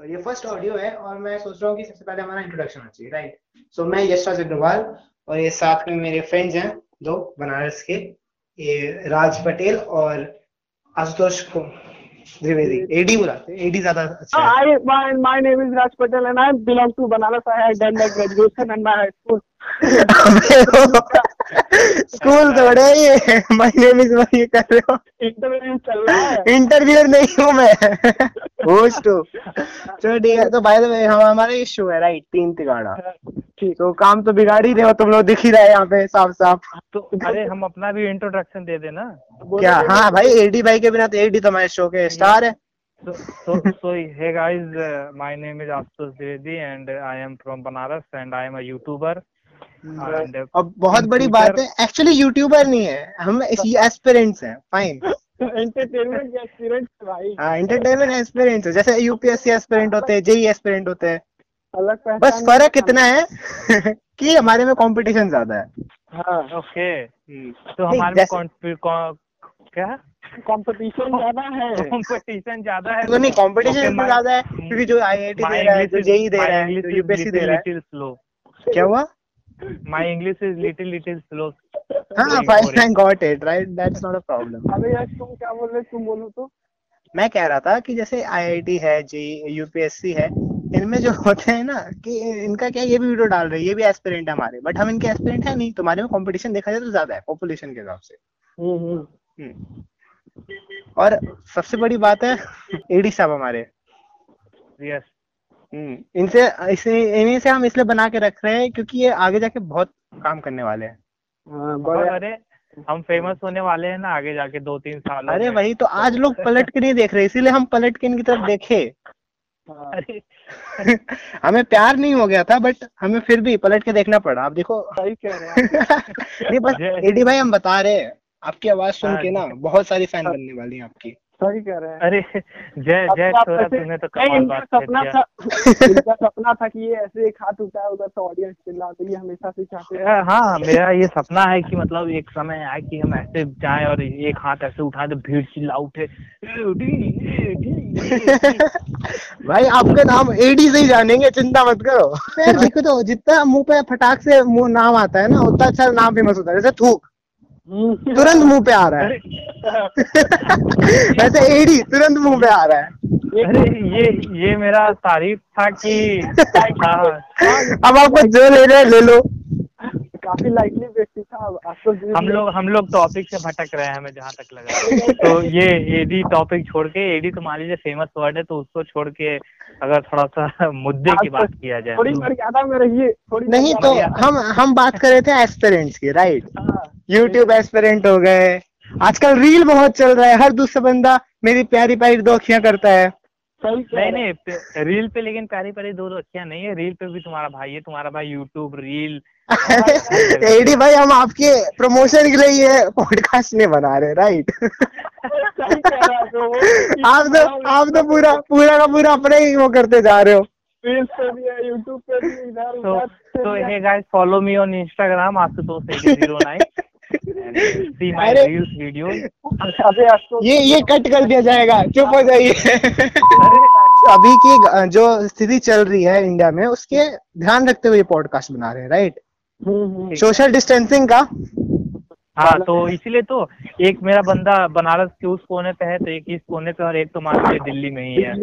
तो ये first audio है और मैं सोच रहा हूँ कि सबसे पहले हमारा इंट्रोडक्शन होना चाहिए राइट सो मैं यशराज अग्रवाल और ये साथ में मेरे फ्रेंड्स हैं दो बनारस के ये राज पटेल और आशुतोष को द्विवेदी एडी बुलाते एडी ज़्यादा अच्छा है my, my name is Raj Patel and I belong to Banaras. I had done my graduation and my high school. School थोड़े है ये माय नेम इज़ वही कर रहे हो। इंटरव्यू चल रहा है। इंटरव्यूअर नहीं हूँ मैं। होस्ट हूँ। चलो ठीक है तो बाय द वे हम हमारा इशू है राइट तीन तिगाड़ा। ठीक। तो काम तो बिगाड़ ही रहे हो तुम लोग दिख ही रहे हैं यहाँ पे साफ़ साफ़ तो अरे हम अपना भी इंट्रोडक्शन दे देना। क्या? हाँ भाई एडी भाई के बिना तो एडी तो हमारे शो के स्टार है। so so so hey guys uh, my name is Ashutosh Dwivedi and I am from Banaras and I am a YouTuber. And uh, बहुत बड़ी बात है एक्चुअली यूट्यूबर नहीं है हम एस्पिरेंट्स हैं फाइन एंटरटेनमेंट भाई। हाँ एस्पिरेंट्स है जैसे यूपीएससी एस्पिरेंट होते हैं जेई एस्पिरेंट होते हैं। अलग बस फ़र्क इतना है कि हमारे में कंपटीशन ज़्यादा है। हाँ। okay तो हमारे में जैसे- कौन- कौन- क्या? कंपटीशन ज़्यादा है। कंपटीशन ज़्यादा है। तो नहीं कंपटीशन ज़्यादा है क्योंकि जो आईआईटी दे रहा है जो जेई दे my रहा है यूपीएससी दे रहा है। क्या हुआ? My English is little little slow. हाँ fine sorry. I got it right that's not a problem अबे यार तुम क्या बोल रहे तुम बोलो तो। मैं कह रहा था कि जैसे आईआईटी है जेई यूपीएससी है इनमें जो होते हैं ना कि इनका क्या ये भी वीडियो डाल रहे हैं ये भी एस्पिरेंट है हमारे। बट हम इनके एस्पिरेंट है नहीं तुम्हारे में कंपटीशन देखा जाए तो ज़्यादा है पॉपुलेशन के हिसाब से। हम्म हम्म। हम्म। और सबसे बड़ी बात है एडी साहब हमारे। Yes. हम्म, इनसे इसे इन्हीं से हम इसलिए बना के रख रहे हैं क्योंकि ये आगे जाके बहुत काम करने वाले हैं। हाँ अरे हम फ़ेमस होने वाले हैं ना आगे जाके दो तीन साल अरे वही तो आज लोग पलट के नहीं देख रहे इसीलिए हम पलट के इनकी तरफ़ देखे। हाँ, अरे। हमें प्यार नहीं हो गया था बट हमें फिर भी पलट के देखना पड़ा आप देखो। सही कह रहे हैं नहीं बस एडी भाई हम बता रहे हैं आपकी आवाज़ सुन हाँ, के ना बहुत सारी फ़ैन बनने वाली हैं आपकी। सही कह रहे हैं। अरे जय जय तो ऐसे- तूने तो कमाल बात कर सपना था इनका सपना था कि ये ऐसे एक हाथ उठाए उधर से ऑडियंस चिल्ला तो ये हमेशा से चाहते हैं। हाँ मेरा ये सपना है कि मतलब एक समय आए कि हम ऐसे जाएँ और एक हाथ ऐसे उठाए तो भीड़ चिल्ला उठे। भाई आपका नाम एडी से ही जानेंगे चिंता मत करो। देखो तो जितना मुँह पे फटाक से मुँह नाम आता है ना उतना अच्छा नाम फ़ेमस होता है। जैसे थूक। तुरंत मुँह पे आ रहा है। वैसे एडी तुरंत मुँह पे आ रहा है। अरे ये ये मेरा तारीफ़ था कि हाँ, अब आपको जो ले रहे ले लो। काफ़ी लाइटली व्यक्ति था हम लोग हम लोग टॉपिक से भटक रहे हैं हमें जहाँ तक लग। रहा है तो ये एडी टॉपिक छोड़ के एडी तो मान लीजिए फ़ेमस वर्ड है तो उसको छोड़ के अगर थोड़ा सा मुद्दे की बात किया जाए। थोड़ी मर्यादा में रहिए थोड़ी नहीं तो हम हम बात कर रहे थे एस्पिरेंट्स की राइट हाँ, यूट्यूब एस्पिरेंट हो गए। आजकल रील बहुत चल रहा है। हर दूसरा बंदा मेरी प्यारी प्यारी दो अखियाँ करता है। नहीं नहीं पे- रील पे लेकिन प्यारी प्यारी दो रखियाँ नहीं है। रील पे भी तुम्हारा भाई है तुम्हारा भाई यूट्यूब रील एडी भाई हम आपके प्रमोशन के लिए ये पॉडकास्ट नहीं बना रहे राइट है तो आप तो आप तो पूरा पूरा का पूरा अपने ही वो करते जा रहे हो। है यूट्यूब पे भी इधर so उधर। so hey guys follow me on instagram ashutosh 809 अबे आशुतोष ये ये कट कर दिया जाएगा। चुप हो जाइए। अभी की जो स्थिति चल रही है इंडिया में उसके ध्यान रखते हुए पॉडकास्ट बना रहे हैं राइट। सोशल डिस्टेंसिंग का। हाँ तो इसीलिए तो एक मेरा बंदा बनारस के उस कोने पे है तो एक इस कोने पे और एक तो मान लीजिए दिल्ली में ही है।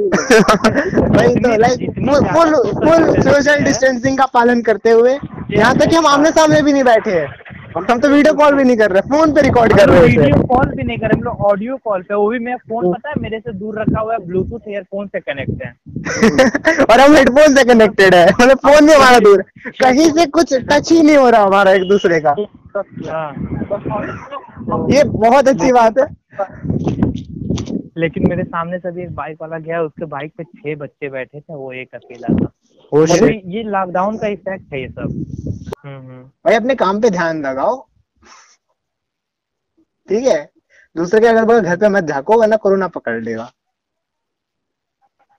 वही तो like full full social distancing का पालन करते हुए यहाँ तक कि हम आमने सामने भी नहीं बैठे हैं। हम तो वीडियो कॉल भी नहीं कर रहे फ़ोन पे रिकॉर्ड कर रहे हैं वीडियो कॉल भी नहीं करे हम लोग ऑडियो कॉल पे वो भी मैं फ़ोन पता है मेरे से दूर रखा हुआ है ब्लूटूथ ईयरफोन से कनेक्ट है। और हम हेडफोन से कनेक्टेड है मतलब फ़ोन भी हमारा दूर कहीं से कुछ टच ही नहीं हो रहा हमारा एक दूसरे का। ये बहुत अच्छी बात है। लेकिन मेरे सामने से भी एक बाइक वाला गया उसके बाइक पे छह बच्चे बैठे थे वो एक अकेला था। मतलब ये- ये लॉकडाउन का इफ़ेक्ट है ये सब। हम्म हम्म। भाई अपने काम पे ध्यान लगाओ। ठीक है? दूसरे के अगर घर पे मत झाको वरना कोरोना पकड़ लेगा।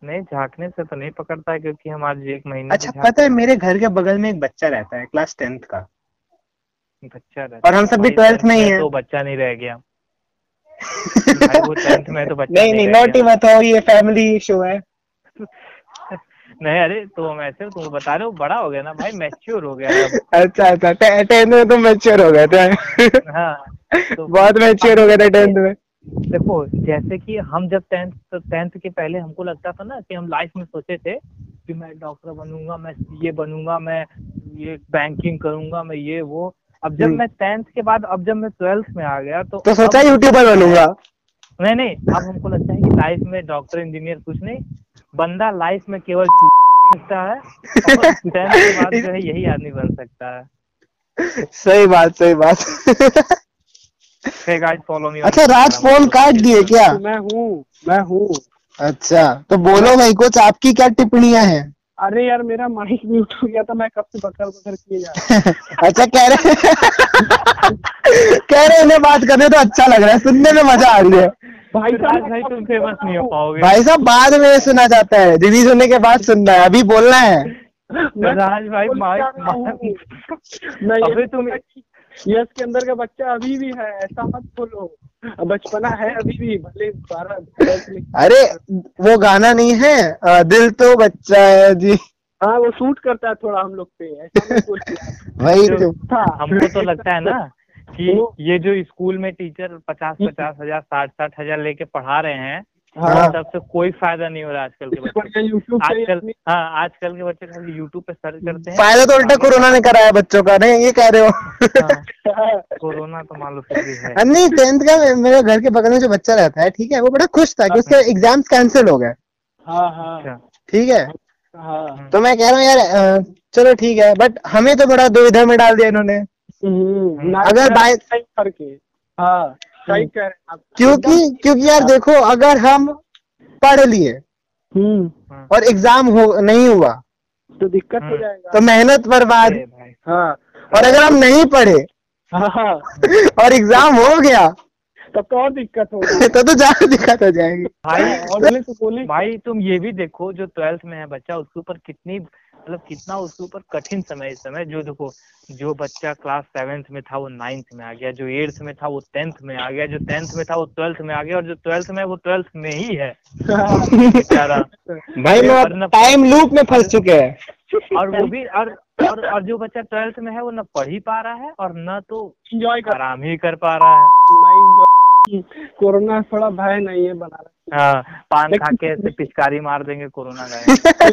नहीं झांकने से तो नहीं पकड़ता है क्योंकि हम आज एक महीने अच्छा पता है मेरे घर के बगल में एक बच्चा रहता है क्लास टेंथ का। बच्चा रहता और हम सब भी 12th में ही हैं। तो बच्चा नहीं रह गया। भाई वो टेंथ में तो बच्चा नहीं नहीं नोटी। मत हो ये फैमिली शो है। नहीं अरे तो हम ऐसे तुम बता रहे हो बड़ा हो गया ना भाई मैच्योर हो गया अच्छा अच्छा टेंथ में तुम मैच्योर हो गए थे। हाँ तो बहुत मैच्योर हो गए थे टेंथ में। देखो जैसे कि हम जब टेंथ टेंथ के पहले हमको लगता था ना कि हम लाइफ में सोचे थे कि मैं डॉक्टर बनूँगा मैं ये बनूँगा मैं ये बैंकिंग करूँगा मैं ये वो। अब जब हम्म। मैं टेंथ के बाद अब जब मैं ट्वेल्थ में आ गया तो तो सोचा यूट्यूबर बनूँगा। नहीं नहीं अब हमको लगता है कि लाइफ में डॉक्टर इंजीनियर कुछ नहीं। बंदा लाइफ में केवल सकता है के बाद जो है यही आदमी बन सकता है। सही बात सही बात। अच्छा राज फ़ोन काट दिए क्या? मैं हूँ मैं हूँ। अच्छा तो बोलो भाई कुछ आपकी क्या टिप्पणियाँ हैं? अरे यार मेरा माइक म्यूट हो गया था मैं कब से बकर बकर किए जा रहा हूँ। अच्छा कह रहे कह रहे इन्हें बात करने तो अच्छा लग रहा है सुनने में मज़ा आ रही है। भाई साहब भाई तुम फ़ेमस नहीं हो पाओगे। भाई साहब बाद में सुना जाता है। रिलीज़ होने के बाद सुनना है अभी बोलना है। राज भाई माइक ये तुम- यस के अंदर का बच्चा अभी भी है ऐसा मत बोलो। बचपना है अभी भी भले बारह अरे वो गाना नहीं है दिल तो बच्चा है जी। हाँ वो सूट करता है थोड़ा हम लोग पे ऐसा वही तो। था। हमको तो लगता है ना कि वो- ये जो स्कूल में टीचर पचास पचास हज़ार साठ साठ हज़ार लेके पढ़ा रहे हैं हाँ। सबसे कोई फ़ायदा नहीं हो रहा आजकल के बच्चे को। आजकल हाँ आजकल के बच्चे खाली यूट्यूब पे सर्च करते हैं। फ़ायदा तो उल्टा कोरोना ने कराया बच्चों का नहीं ये कह रहे हो? हाँ, कोरोना तो मान लो फिर है। नहीं टेंथ का मेरे घर के बगल में जो बच्चा रहता है ठीक है वो बड़ा खुश था कि उसके एग्ज़ाम्स कैंसिल हो गए। हाँ हाँ। अच्छा। ठीक है? हाँ। तो मैं कह रहा हूँ यार चलो ठीक है बट हमें तो बड़ा दुविधा में डाल दिया इन्होंने। हम्म, अगर ना- बाय- सही करके। हाँ सही कह रहे हैं क्योंकि क्योंकि यार देखो अगर हम पढ़ लिए हम्म। और एग्ज़ाम हो नहीं हुआ तो दिक्कत हो हम्म। जाएगा। तो मेहनत बर्बाद। हाँ। और अगर हम नहीं पढ़े हाँ हाँ। और एग्ज़ाम हो गया तब तो और दिक्कत हो तो तो ज़्यादा दिक्कत हो जाएगी। भाई और बोले तो बोले। भाई तुम ये भी देखो जो ट्वेल्थ में है बच्चा उसके ऊपर कितनी मतलब कितना उसके ऊपर कठिन समय इस समय। जो देखो जो बच्चा क्लास सेवेंथ में था वो नाइन्थ में आ गया जो एट्थ में था वो टेंथ में आ गया जो टेंथ में था वो ट्वेल्थ में आ गया और जो ट्वेल्थ में वो ट्वेल्थ में ही है। भाई मैं टाइम लूप में फंस चुके हैं। और वो भी और और और जो बच्चा ट्वेल्थ में है वो न पढ़ ही पा रहा है और न तो आराम ही कर पा रहा है। कोरोना थोड़ा भय नहीं है बनारस हाँ पान खा के ऐसे पिचकारी मार देंगे कोरोना का।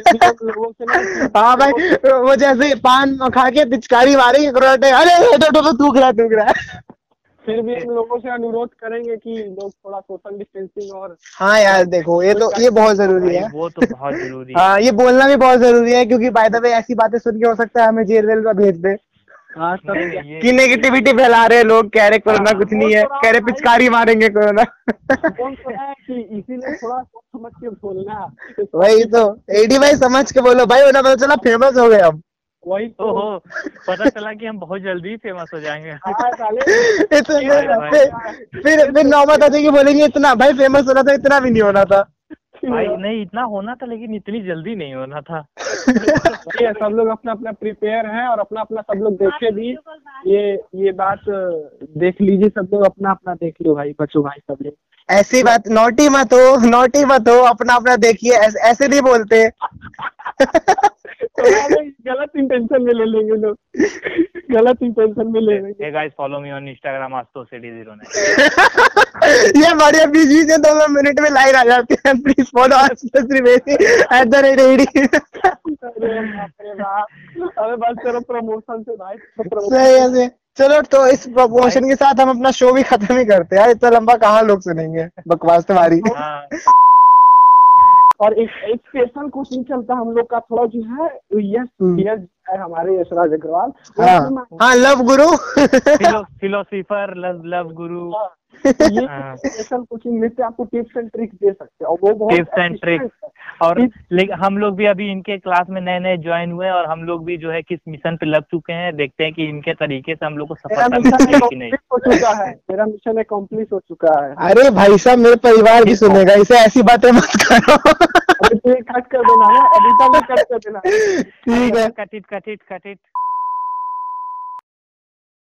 ना हाँ भाई वो जैसे पान खा के पिचकारी मारेंगे कोरोना टाइम, अरे तो, तो, थूक रहा थूक रहा फिर भी हम लोगों से अनुरोध करेंगे कि लोग थोड़ा सोशल डिस्टेंसिंग और हाँ यार देखो ये तो ये बहुत ज़रूरी है। वो तो बहुत ज़रूरी है। हाँ ये बोलना भी बहुत ज़रूरी है क्योंकि बाय द वे ऐसी बातें सुन के हो सकता है हमें जेल वेल में भेज दे। हाँ कि नेगेटिविटी फैला रहे लोग कह रहे कोरोना कुछ नहीं है कह रहे पिचकारी मारेंगे कोरोना। कौन सा है कि इसीलिए थोड़ा समझ के बोलना? वही तो एडी भाई समझ के बोलो भाई उन्हें पता चला फ़ेमस हो गए हम। वही तो। ओहो पता चला कि हम बहुत जल्दी फ़ेमस हो जाएँगे। हाँ, इतना फिर फिर फिर नौबत आ जाएगी बोलेंगे इतना भाई फ़ेमस होना था इतना भी नहीं होना था। भाई नहीं इतना होना था लेकिन इतनी जल्दी नहीं होना था। ये सब लोग अपना अपना प्रिपेयर हैं और अपना अपना सब लोग देखे भी। ये ये बात देख लीजिए सब लोग अपना अपना देख लो भाई बच्चों भाई सब लोग। ऐसी बात नोटी मत हो नोटी मत हो अपना अपना देखिए ऐसे, ऐसे नहीं बोलते। तो गलत इंटेंशन में ले लेंगे लोग। गलत इंटेंशन में ले लेंगे। Guys follow me on Instagram आस्तो city zero nine ये बढ़िया बीच बीच में दो मिनट में लाइन आ जाती है। Please follow us Trivedi at the rate अरे प्रमोशन से भाई सही है सही। चलो तो इस प्रमोशन के साथ हम अपना शो भी खत्म ही करते हैं यार इतना लंबा कहाँ लोग सुनेंगे बकवास तुम्हारी हाँ और एक एक स्पेशल कोचिंग चलता हम लोग का थोड़ा जो है यस हम्म। यस है हमारे यशराज अग्रवाल। हाँ। हाँ लव गुरु। फिलो फिलोसोफर लव लव गुरु। ये। स्पेशल कोचिंग में से आपको टिप्स एंड ट्रिक्स दे सकते हैं। और वो बहुत टिप्स एंड ट्रिक्स और लेकिन हम लोग भी अभी इनके क्लास में नए नए ज्वाइन हुए और हम लोग भी जो है किस मिशन पे लग चुके हैं देखते हैं कि इनके तरीके से हम लोग को सफलता मिलती है कि नहीं। हो चुका है। मेरा मिशन अकम्प्लीट हो चुका है। अरे भाई साहब मेरे परिवार भी सुनेगा इसे ऐसी बातें मत करो। कट कर देना ना एडिटर में कट कर देना। ठीक है। cut it, cut it.